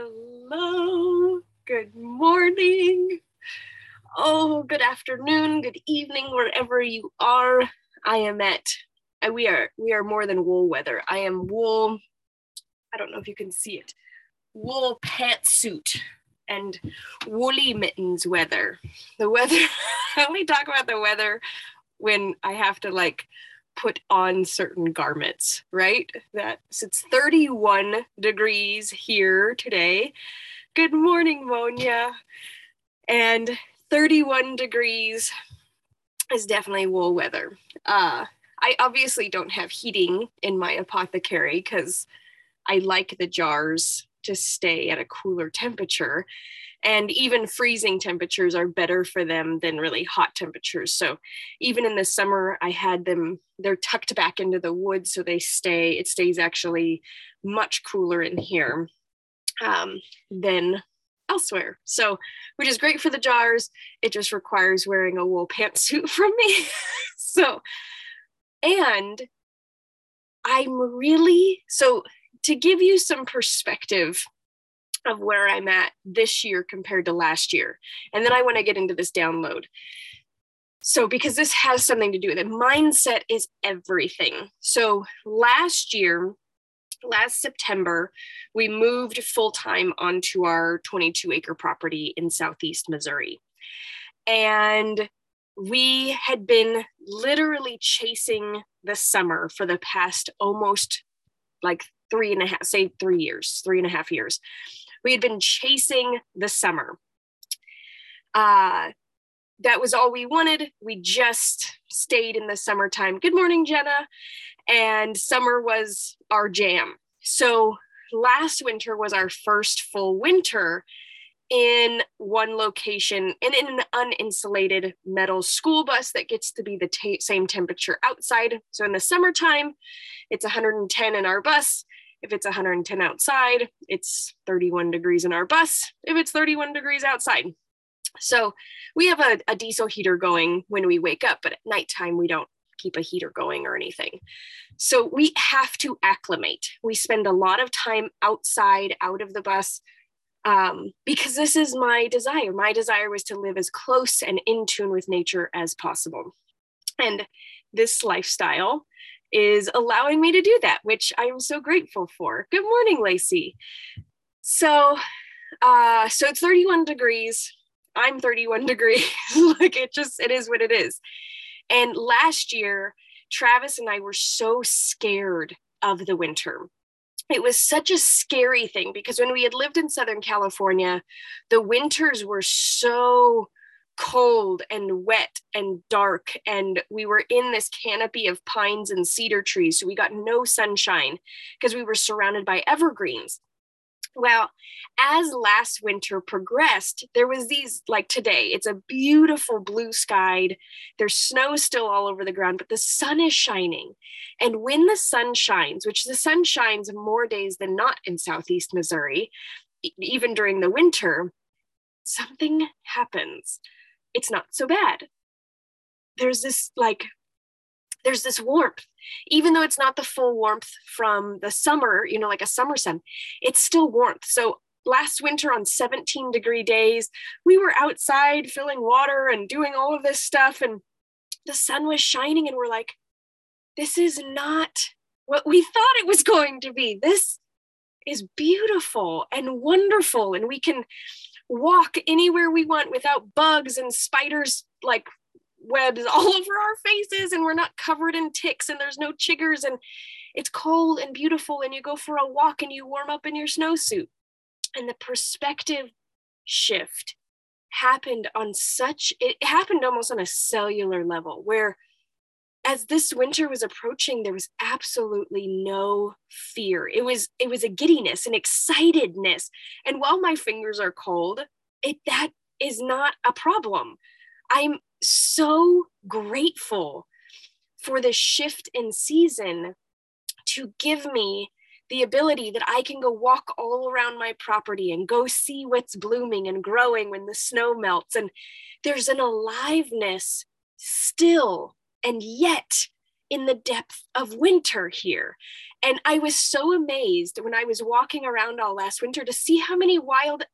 Hello, good morning. Oh, good afternoon, good evening, wherever you are. I am at uh, we are we are more than wool weather. I am wool, I don't know if you can see it, wool pantsuit and woolly mittens weather. The weather, I only talk about the weather when I have to like put on certain garments, right? That's it's 31 degrees here today. Good morning, Monia. And 31 degrees is definitely wool weather. Uh, I obviously don't have heating in my apothecary because I like the jars to stay at a cooler temperature and even freezing temperatures are better for them than really hot temperatures. So even in the summer i had them they're tucked back into the wood so they stay it stays actually much cooler in here um, than elsewhere. So which is great for the jars. It just requires wearing a wool pantsuit from me. So and i'm really so to give you some perspective of where I'm at this year compared to last year. And then I want to get into this download. So, because this has something to do with it, mindset is everything. So, last year, last September, we moved full time onto our 22 acre property in Southeast Missouri. And we had been literally chasing the summer for the past almost like three and a half, say three years, three and a half years. We had been chasing the summer. Uh, that was all we wanted. We just stayed in the summertime. Good morning, Jenna. And summer was our jam. So last winter was our first full winter in one location and in an uninsulated metal school bus that gets to be the t- same temperature outside. So in the summertime, it's 110 in our bus. If it's 110 outside, it's 31 degrees in our bus. If it's 31 degrees outside. So we have a, a diesel heater going when we wake up, but at nighttime, we don't keep a heater going or anything. So we have to acclimate. We spend a lot of time outside, out of the bus, um, because this is my desire. My desire was to live as close and in tune with nature as possible. And this lifestyle is allowing me to do that, which I am so grateful for. Good morning, Lacey. So, uh, so it's 31 degrees. I'm 31 degrees. like it just, it is what it is. And last year, Travis and I were so scared of the winter. It was such a scary thing because when we had lived in Southern California, the winters were so cold and wet and dark and we were in this canopy of pines and cedar trees so we got no sunshine because we were surrounded by evergreens. Well as last winter progressed there was these like today it's a beautiful blue skied there's snow still all over the ground but the sun is shining. And when the sun shines which the sun shines more days than not in southeast missouri even during the winter something happens it's not so bad. There's this like, there's this warmth, even though it's not the full warmth from the summer, you know, like a summer sun, it's still warmth. So last winter on 17 degree days, we were outside filling water and doing all of this stuff, and the sun was shining, and we're like, this is not what we thought it was going to be. This is beautiful and wonderful, and we can walk anywhere we want without bugs and spiders like webs all over our faces and we're not covered in ticks and there's no chiggers and it's cold and beautiful and you go for a walk and you warm up in your snowsuit. And the perspective shift happened on such it happened almost on a cellular level where as this winter was approaching there was absolutely no fear. It was it was a giddiness an excitedness. And while my fingers are cold it that is not a problem. I'm so grateful for the shift in season to give me the ability that I can go walk all around my property and go see what's blooming and growing when the snow melts. And there's an aliveness still and yet in the depth of winter here. And I was so amazed when I was walking around all last winter to see how many wild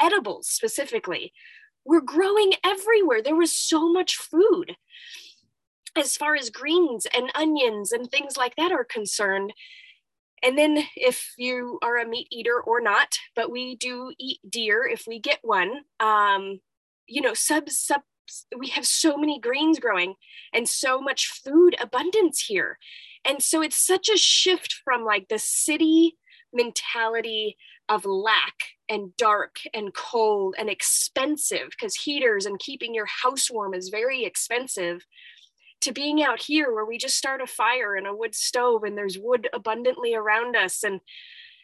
edibles specifically were growing everywhere. There was so much food as far as greens and onions and things like that are concerned. And then, if you are a meat eater or not, but we do eat deer if we get one, um, you know, sub, sub, we have so many greens growing and so much food abundance here. And so it's such a shift from like the city mentality of lack and dark and cold and expensive because heaters and keeping your house warm is very expensive to being out here where we just start a fire in a wood stove and there's wood abundantly around us. And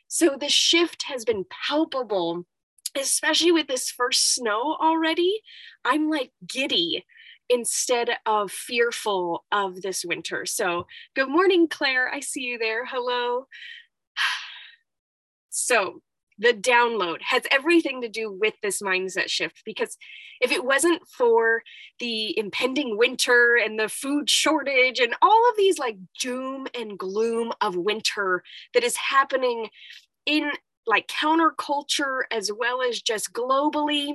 so the shift has been palpable, especially with this first snow already. I'm like giddy instead of fearful of this winter. So, good morning, Claire. I see you there. Hello. So, the download has everything to do with this mindset shift because if it wasn't for the impending winter and the food shortage and all of these like doom and gloom of winter that is happening in like counterculture as well as just globally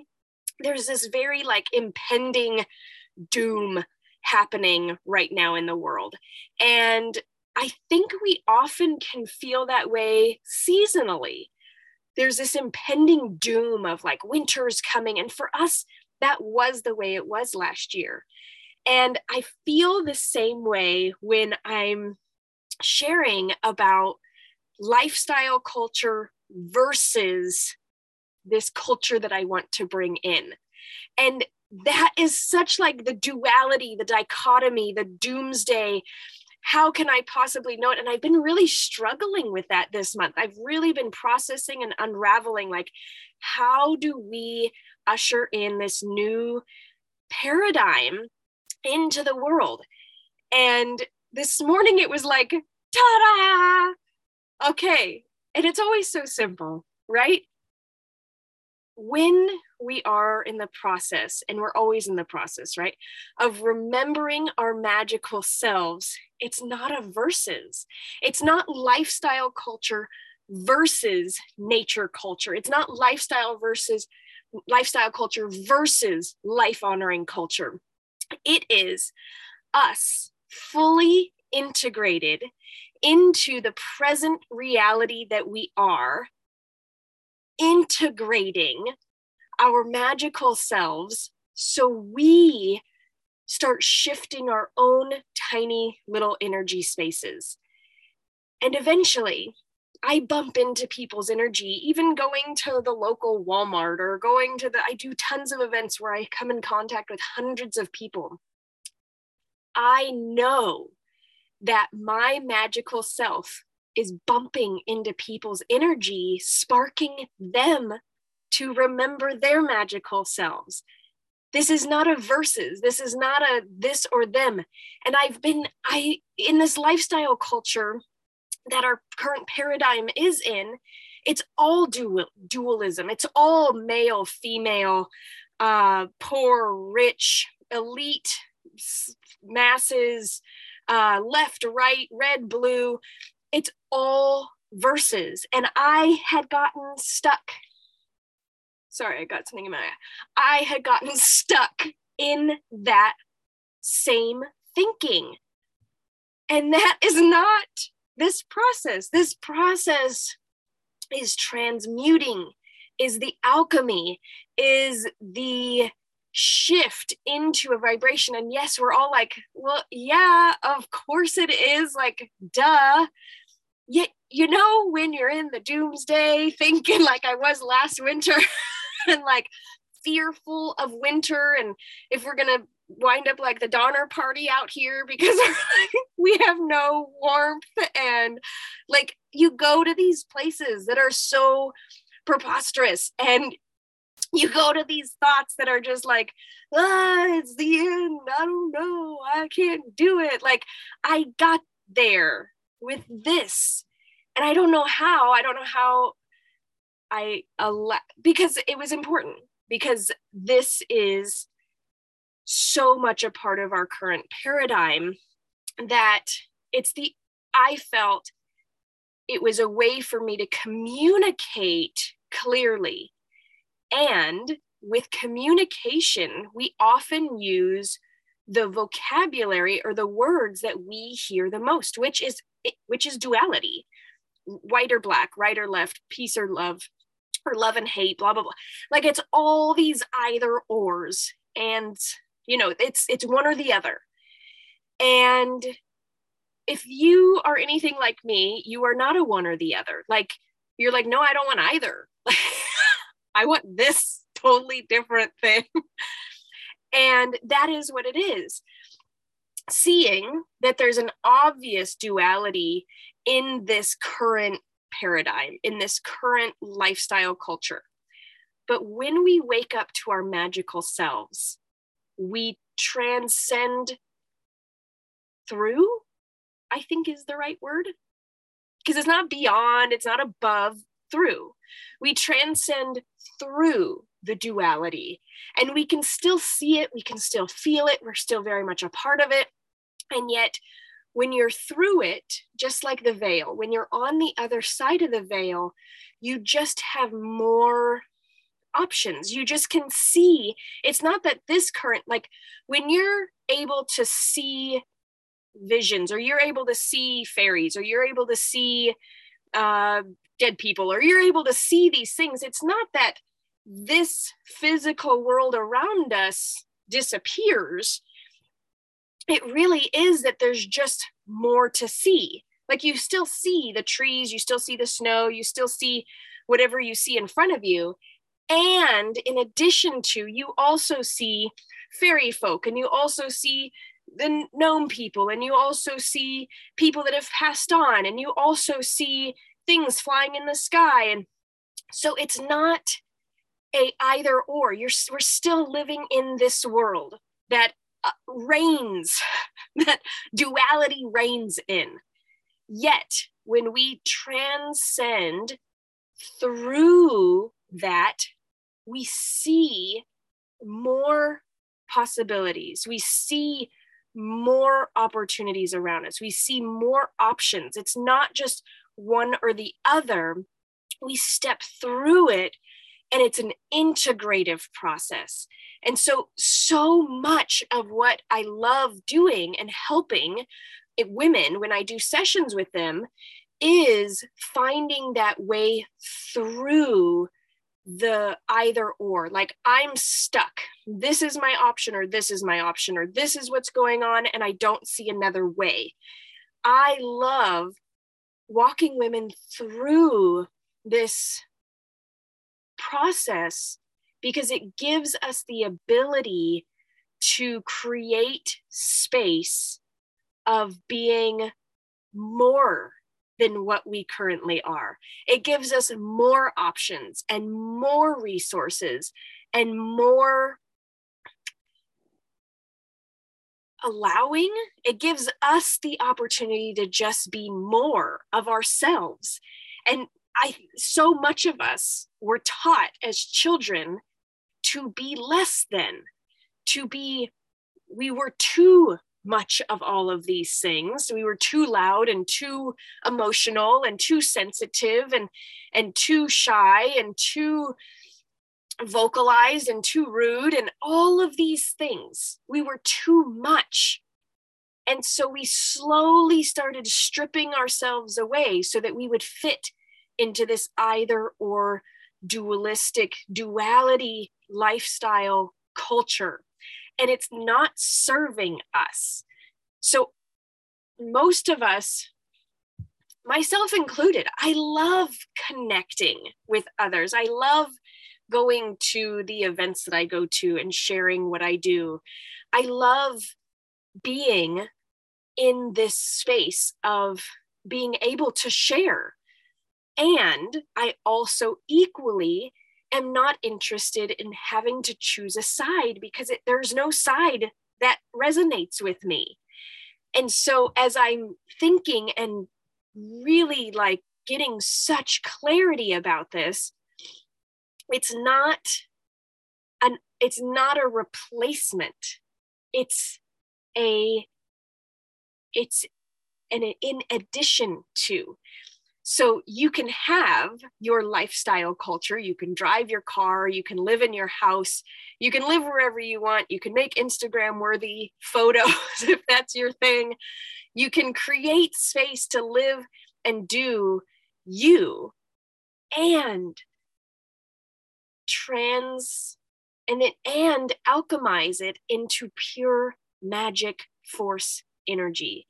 there's this very like impending doom happening right now in the world and i think we often can feel that way seasonally there's this impending doom of like winter's coming. And for us, that was the way it was last year. And I feel the same way when I'm sharing about lifestyle culture versus this culture that I want to bring in. And that is such like the duality, the dichotomy, the doomsday how can I possibly know it? And I've been really struggling with that this month. I've really been processing and unraveling like, how do we usher in this new paradigm into the world? And this morning it was like, ta da! Okay. And it's always so simple, right? When we are in the process, and we're always in the process, right, of remembering our magical selves, it's not a versus. It's not lifestyle culture versus nature culture. It's not lifestyle versus lifestyle culture versus life honoring culture. It is us fully integrated into the present reality that we are, integrating our magical selves so we start shifting our own tiny little energy spaces. And eventually, I bump into people's energy, even going to the local Walmart or going to the, I do tons of events where I come in contact with hundreds of people. I know that my magical self is bumping into people's energy, sparking them to remember their magical selves. This is not a versus. This is not a this or them. And I've been, I, in this lifestyle culture that our current paradigm is in, it's all dual, dualism. It's all male, female, uh, poor, rich, elite, masses, uh, left, right, red, blue. It's all verses. And I had gotten stuck sorry, I got something in my eye. I had gotten stuck in that same thinking. And that is not this process. This process is transmuting, is the alchemy, is the shift into a vibration. And yes, we're all like, well, yeah, of course it is. Like, duh. Yet, you know, when you're in the doomsday thinking like I was last winter, and like fearful of winter and if we're gonna wind up like the Donner party out here because we have no warmth and like you go to these places that are so preposterous and you go to these thoughts that are just like ah it's the end. I don't know. I can't do it. Like i got there with this and i don't know how. I don't know how I ele- because it was important because this is so much a part of our current paradigm that it's the I felt it was a way for me to communicate clearly. And with communication, we often use the vocabulary or the words that we hear the most, which is which is duality, white or black, right or left, peace or love, or love and hate, blah blah blah. Like it's all these either ors, and you know it's it's one or the other. And if you are anything like me, you are not a one or the other. Like you're like, no, I don't want either. I want this totally different thing. and that is what it is. Seeing that there's an obvious duality in this current paradigm, in this current lifestyle culture. But when we wake up to our magical selves, we transcend through I think is the right word. Because it's not beyond, it's not above, through. We transcend through the duality and we can still see it, we can still feel it, we're still very much a part of it. And yet, when you're through it, just like the veil, when you're on the other side of the veil, you just have more options. You just can see. It's not that this current, like when you're able to see visions or you're able to see fairies or you're able to see uh, dead people or you're able to see these things it's not that this physical world around us disappears. It really is that there's just more to see. Like you still see the trees you still see the snow you still see whatever you see in front of you. And in addition to you also see fairy folk and you also see the gnome people and you also see people that have passed on and you also see things flying in the sky and so it's not a either or you're we're still living in this world that uh, reigns that duality reigns in yet when we transcend through that we see more possibilities we see more opportunities around us. We see more options. It's not just one or the other. We step through it and it's an integrative process. And so, so much of what I love doing and helping it, women when I do sessions with them is finding that way through the either or like i'm stuck this is my option or this is my option or this is what's going on and i don't see another way i love walking women through this process because it gives us the ability to create space of being more than what we currently are. It gives us more options and more resources and more allowing. It gives us the opportunity to just be more of ourselves. And I so much of us were taught as children to be less than, to be we were too much of all of these things. We were too loud and too emotional and too sensitive and and too shy and too vocalized and too rude and all of these things. We were too much. And so we slowly started stripping ourselves away so that we would fit into this either or dualistic duality lifestyle culture and it's not serving us. So, most of us, myself included, I love connecting with others. I love going to the events that I go to and sharing what I do. I love being in this space of being able to share. And I also equally am not interested in having to choose a side because it, there's no side that resonates with me. And so as I'm thinking and really like getting such clarity about this, it's not an it's not a replacement. It's a it's an in addition to. So you can have your lifestyle culture. You can drive your car. You can live in your house. You can live wherever you want. You can make Instagram worthy photos if that's your thing. You can create space to live and do you and trans and it and alchemize it into pure magic force energy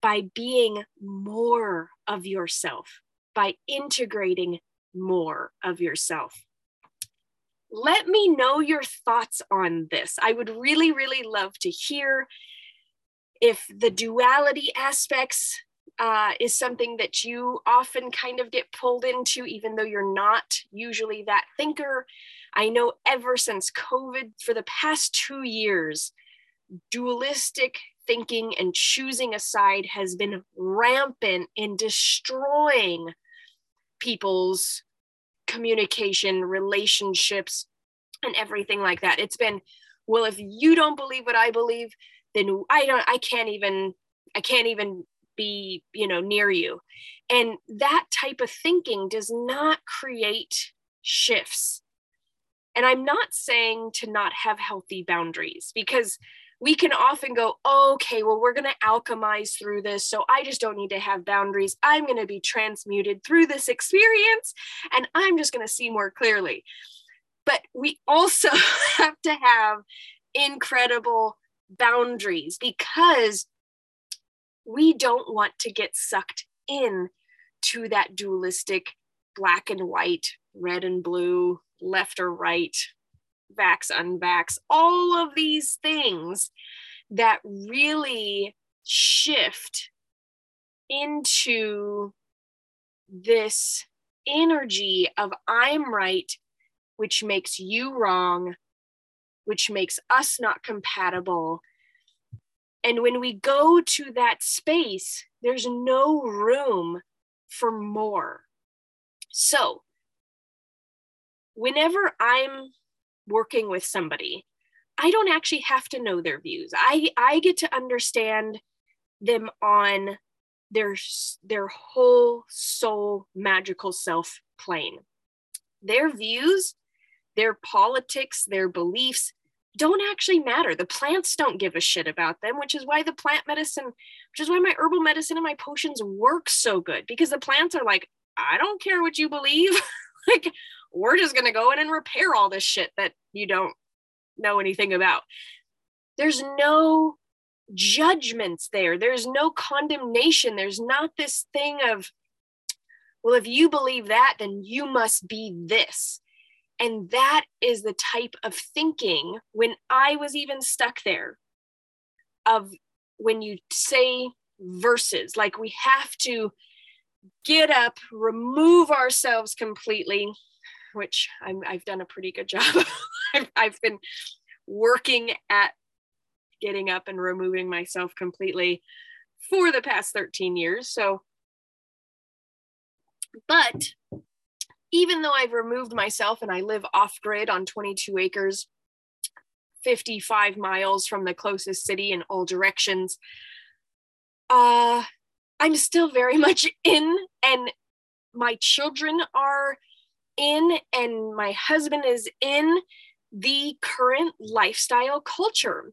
by being more of yourself, by integrating more of yourself. Let me know your thoughts on this. I would really, really love to hear if the duality aspects uh, is something that you often kind of get pulled into, even though you're not usually that thinker. I know ever since COVID, for the past two years, dualistic thinking and choosing a side has been rampant in destroying people's communication, relationships, and everything like that. It's been, well, if you don't believe what I believe, then I don't, I can't even, I can't even be, you know, near you. And that type of thinking does not create shifts. And I'm not saying to not have healthy boundaries because we can often go, okay, well, we're going to alchemize through this. So I just don't need to have boundaries. I'm going to be transmuted through this experience and I'm just going to see more clearly. But we also have to have incredible boundaries because we don't want to get sucked in to that dualistic black and white, red and blue, left or right, vax, unvax, all of these things that really shift into this energy of I'm right, which makes you wrong, which makes us not compatible. And when we go to that space, there's no room for more. So, whenever I'm working with somebody, I don't actually have to know their views. I I get to understand them on their their whole soul magical self plane. Their views, their politics, their beliefs don't actually matter. The plants don't give a shit about them, which is why the plant medicine, which is why my herbal medicine and my potions work so good because the plants are like, I don't care what you believe. like we're just going to go in and repair all this shit that you don't know anything about. There's no judgments there, there's no condemnation. There's not this thing of, well, if you believe that, then you must be this. And that is the type of thinking when I was even stuck there of when you say verses, like we have to get up, remove ourselves completely, which i have done a pretty good job. I've, I've been working at getting up and removing myself completely for the past 13 years. So, but even though I've removed myself and I live off grid on 22 acres, 55 miles from the closest city in all directions, uh, I'm still very much in, and my children are in and my husband is in the current lifestyle culture.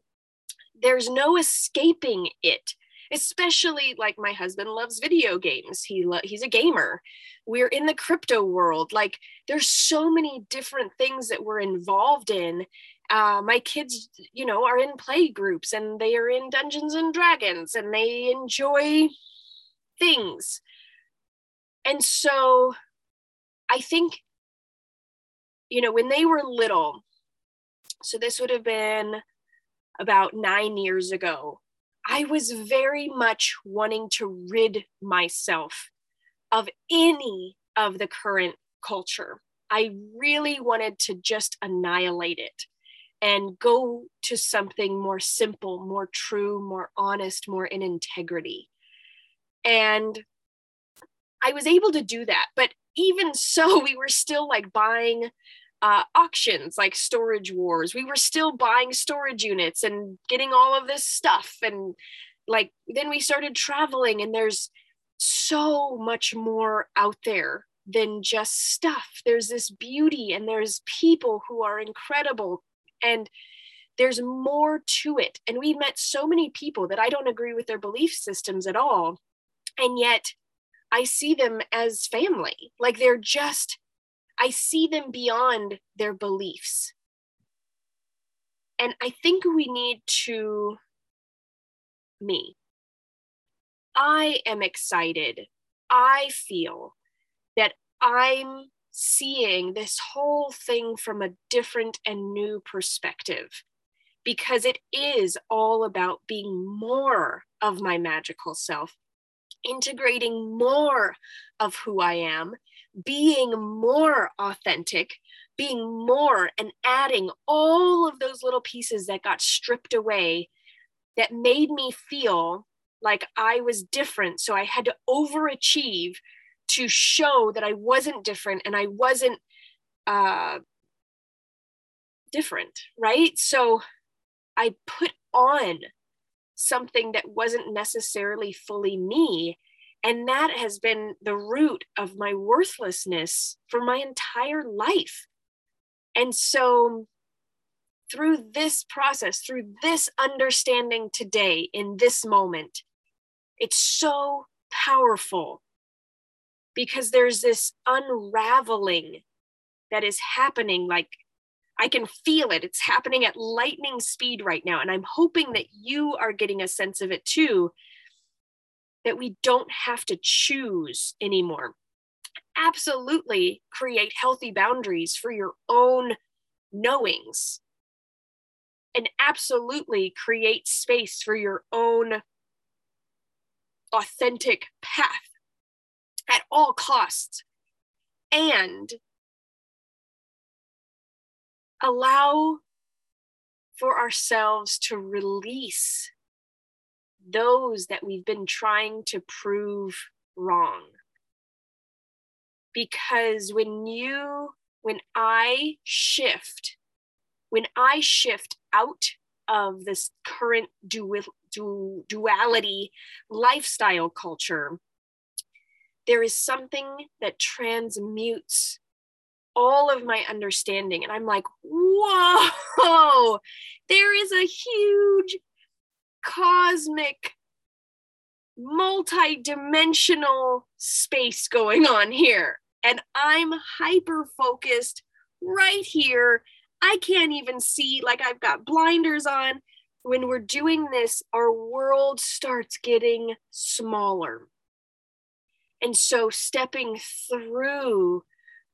There's no escaping it. Especially like my husband loves video games. He lo- he's a gamer. We're in the crypto world. Like there's so many different things that we're involved in. Uh, my kids, you know, are in play groups and they are in Dungeons and Dragons and they enjoy things. And so I think you know, when they were little, so this would have been about nine years ago, I was very much wanting to rid myself of any of the current culture. I really wanted to just annihilate it and go to something more simple, more true, more honest, more in integrity. And I was able to do that. But even so, we were still like buying uh, auctions like Storage Wars. We were still buying storage units and getting all of this stuff and like then we started traveling and there's so much more out there than just stuff. There's this beauty and there's people who are incredible and there's more to it. And we've met so many people that i don't agree with their belief systems at all. And yet i see them as family. Like they're just i see them beyond their beliefs. And i think we need to me i am excited. I feel that i'm seeing this whole thing from a different and new perspective because it is all about being more of my magical self, integrating more of who I am, being more authentic, being more and adding all of those little pieces that got stripped away that made me feel like I was different. So I had to overachieve to show that I wasn't different and I wasn't uh, different, right? So I put on something that wasn't necessarily fully me. And that has been the root of my worthlessness for my entire life. And so, through this process, through this understanding today, in this moment, it's so powerful because there's this unraveling that is happening like I can feel it. It's happening at lightning speed right now. And I'm hoping that you are getting a sense of it too, that we don't have to choose anymore. Absolutely create healthy boundaries for your own knowings. And absolutely create space for your own authentic path at all costs. And allow for ourselves to release those that we've been trying to prove wrong. Because when you, when I shift, when I shift out of this current dual, du- duality lifestyle culture, there is something that transmutes all of my understanding. And I'm like, whoa, there is a huge cosmic, multi dimensional space going on here. And I'm hyper focused right here. I can't even see, like, I've got blinders on. When we're doing this, our world starts getting smaller. And so, stepping through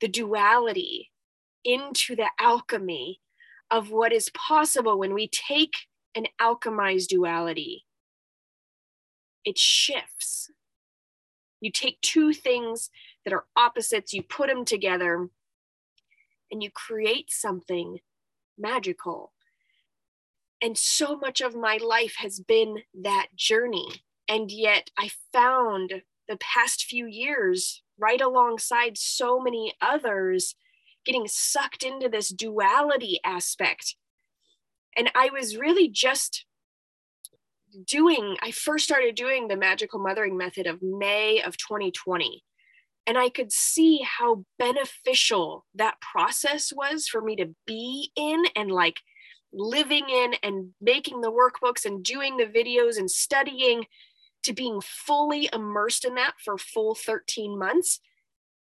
the duality into the alchemy of what is possible when we take an alchemized duality. It shifts. You take two things that are opposites, you put them together, and you create something magical. And so much of my life has been that journey. And yet I found the past few years right alongside so many others getting sucked into this duality aspect. And I was really just doing, I first started doing the magical mothering method of May of 2020. And I could see how beneficial that process was for me to be in and like living in and making the workbooks and doing the videos and studying to being fully immersed in that for full 13 months.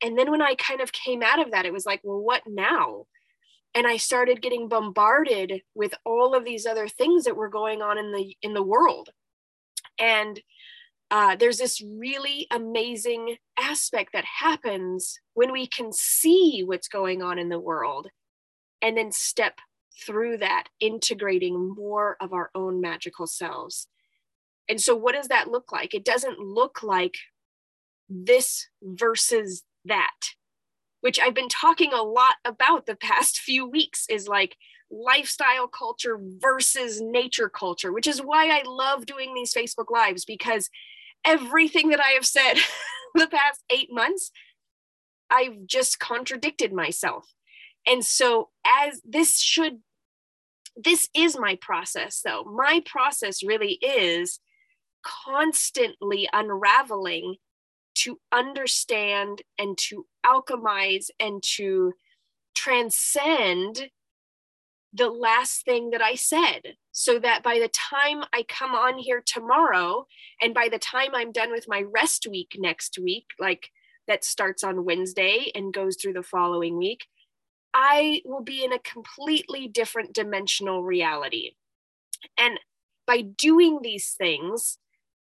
And then when I kind of came out of that, it was like, well, what now? And I started getting bombarded with all of these other things that were going on in the in the world. And uh, there's this really amazing aspect that happens when we can see what's going on in the world and then step through that, integrating more of our own magical selves. And so, what does that look like? It doesn't look like this versus that, which I've been talking a lot about the past few weeks is like lifestyle culture versus nature culture, which is why I love doing these Facebook Lives because everything that I have said the past eight months, I've just contradicted myself. And so, as this should, this is my process though. My process really is constantly unraveling to understand and to alchemize and to transcend the last thing that I said so that by the time I come on here tomorrow and by the time I'm done with my rest week next week, like that starts on Wednesday and goes through the following week, I will be in a completely different dimensional reality. And by doing these things,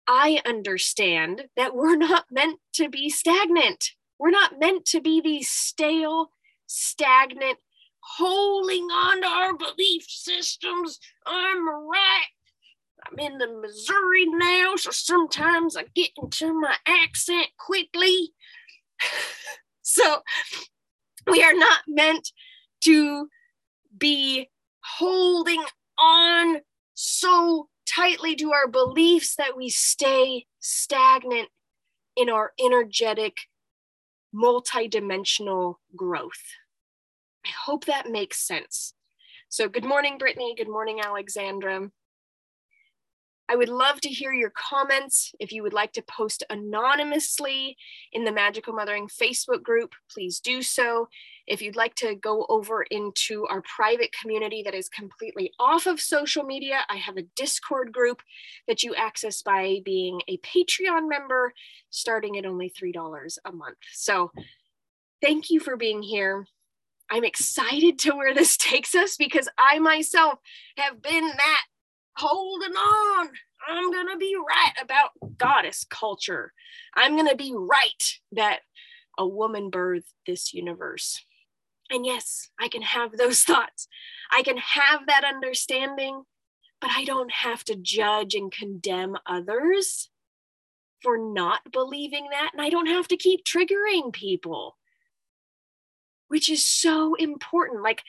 I understand that we're not meant to be stagnant. We're not meant to be these stale, stagnant, holding on to our belief systems. I'm right. I'm in the Missouri now, so sometimes I get into my accent quickly. so we are not meant to be holding on so tightly to our beliefs that we stay stagnant in our energetic, multidimensional growth. I hope that makes sense. So, good morning, Brittany. Good morning, Alexandra. I would love to hear your comments. If you would like to post anonymously in the Magical Mothering Facebook group, please do so. If you'd like to go over into our private community that is completely off of social media, I have a Discord group that you access by being a Patreon member, starting at only $3 a month. So thank you for being here. I'm excited to where this takes us because I myself have been that holding on. I'm going to be right about goddess culture. I'm going to be right that a woman birthed this universe. And yes, I can have those thoughts. I can have that understanding, but I don't have to judge and condemn others for not believing that. And I don't have to keep triggering people, which is so important. Like,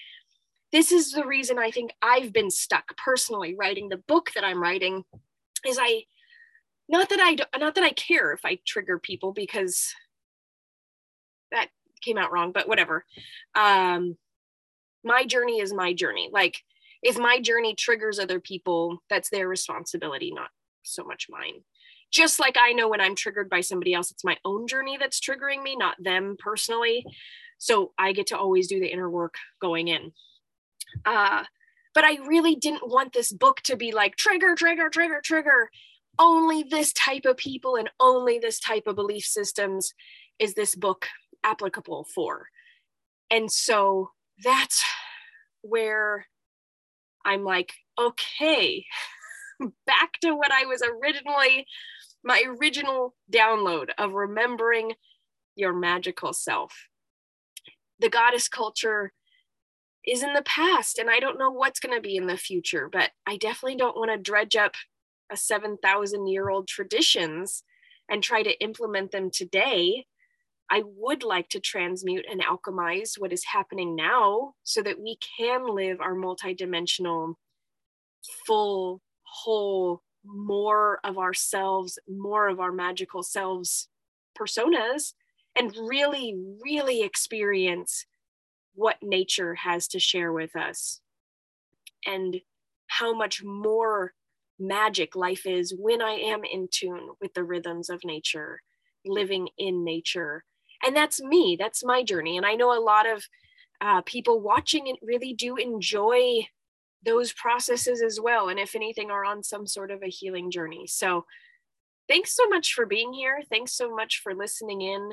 this is the reason I think I've been stuck personally writing the book that I'm writing is I not that I not that I care if I trigger people because that came out wrong, but whatever. Um, my journey is my journey. Like if my journey triggers other people, that's their responsibility, not so much mine. Just like I know when I'm triggered by somebody else, it's my own journey that's triggering me, not them personally. So I get to always do the inner work going in. Uh, but I really didn't want this book to be like trigger, trigger, trigger, trigger. Only this type of people and only this type of belief systems is this book applicable for. And so that's where I'm like, okay, back to what I was originally, my original download of remembering your magical self. The goddess culture is in the past, and I don't know what's going to be in the future, but I definitely don't want to dredge up a 7,000 year old traditions and try to implement them today I would like to transmute and alchemize what is happening now so that we can live our multidimensional, full, whole, more of ourselves, more of our magical selves personas, and really, really experience what nature has to share with us and how much more magic life is when I am in tune with the rhythms of nature, living in nature, and that's me that's my journey and i know a lot of uh, people watching it really do enjoy those processes as well and if anything are on some sort of a healing journey. So thanks so much for being here thanks so much for listening in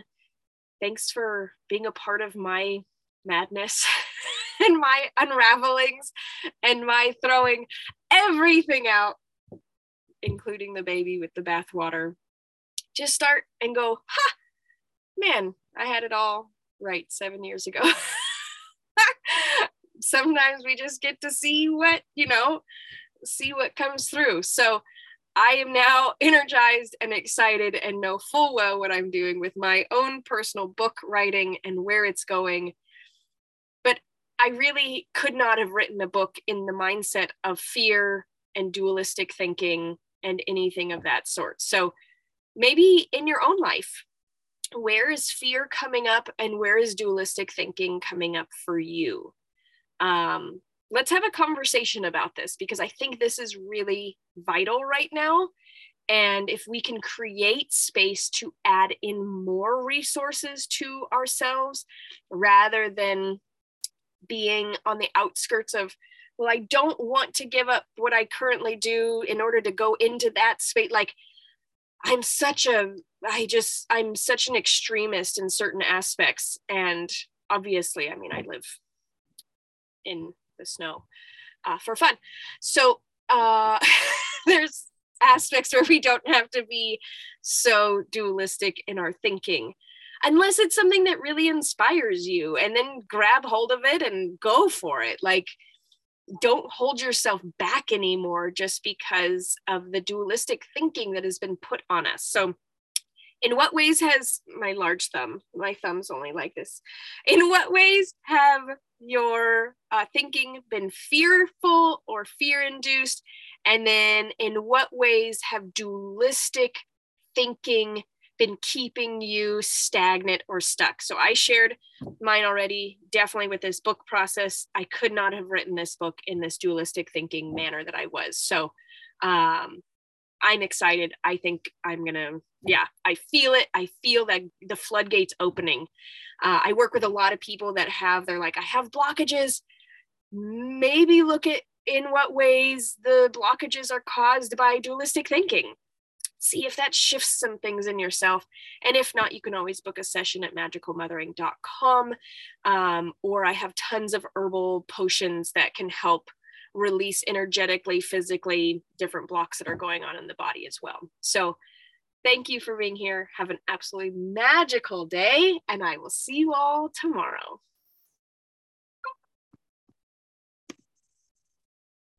thanks for being a part of my madness and my unravelings and my throwing everything out including the baby with the bathwater. Just start and go ha man, I had it all right seven years ago. Sometimes we just get to see what, you know, see what comes through. So I am now energized and excited and know full well what I'm doing with my own personal book writing and where it's going. But I really could not have written a book in the mindset of fear and dualistic thinking and anything of that sort. So maybe in your own life, where is fear coming up and where is dualistic thinking coming up for you? Um, let's have a conversation about this because I think this is really vital right now. And if we can create space to add in more resources to ourselves rather than being on the outskirts of, well, I don't want to give up what I currently do in order to go into that space. Like, I'm such a, I just, I'm such an extremist in certain aspects. And obviously, I mean, I live in the snow uh, for fun. So uh, there's aspects where we don't have to be so dualistic in our thinking unless it's something that really inspires you and then grab hold of it and go for it like don't hold yourself back anymore just because of the dualistic thinking that has been put on us so in what ways has my large thumb my thumb's only like this. In what ways have your uh, thinking been fearful or fear induced? And then in what ways have dualistic thinking been keeping you stagnant or stuck? So i shared mine already definitely with this book process. I could not have written this book in this dualistic thinking manner that i was. So um I'm excited. I think I'm gonna, yeah, I feel it. I feel that the floodgates opening. Uh, I work with a lot of people that have, they're like, I have blockages. Maybe look at in what ways the blockages are caused by dualistic thinking. See if that shifts some things in yourself. And if not, you can always book a session at magicalmothering.com. Um, or I have tons of herbal potions that can help release energetically, physically, different blocks that are going on in the body as well. So, thank you for being here. Have an absolutely magical day, and I will see you all tomorrow.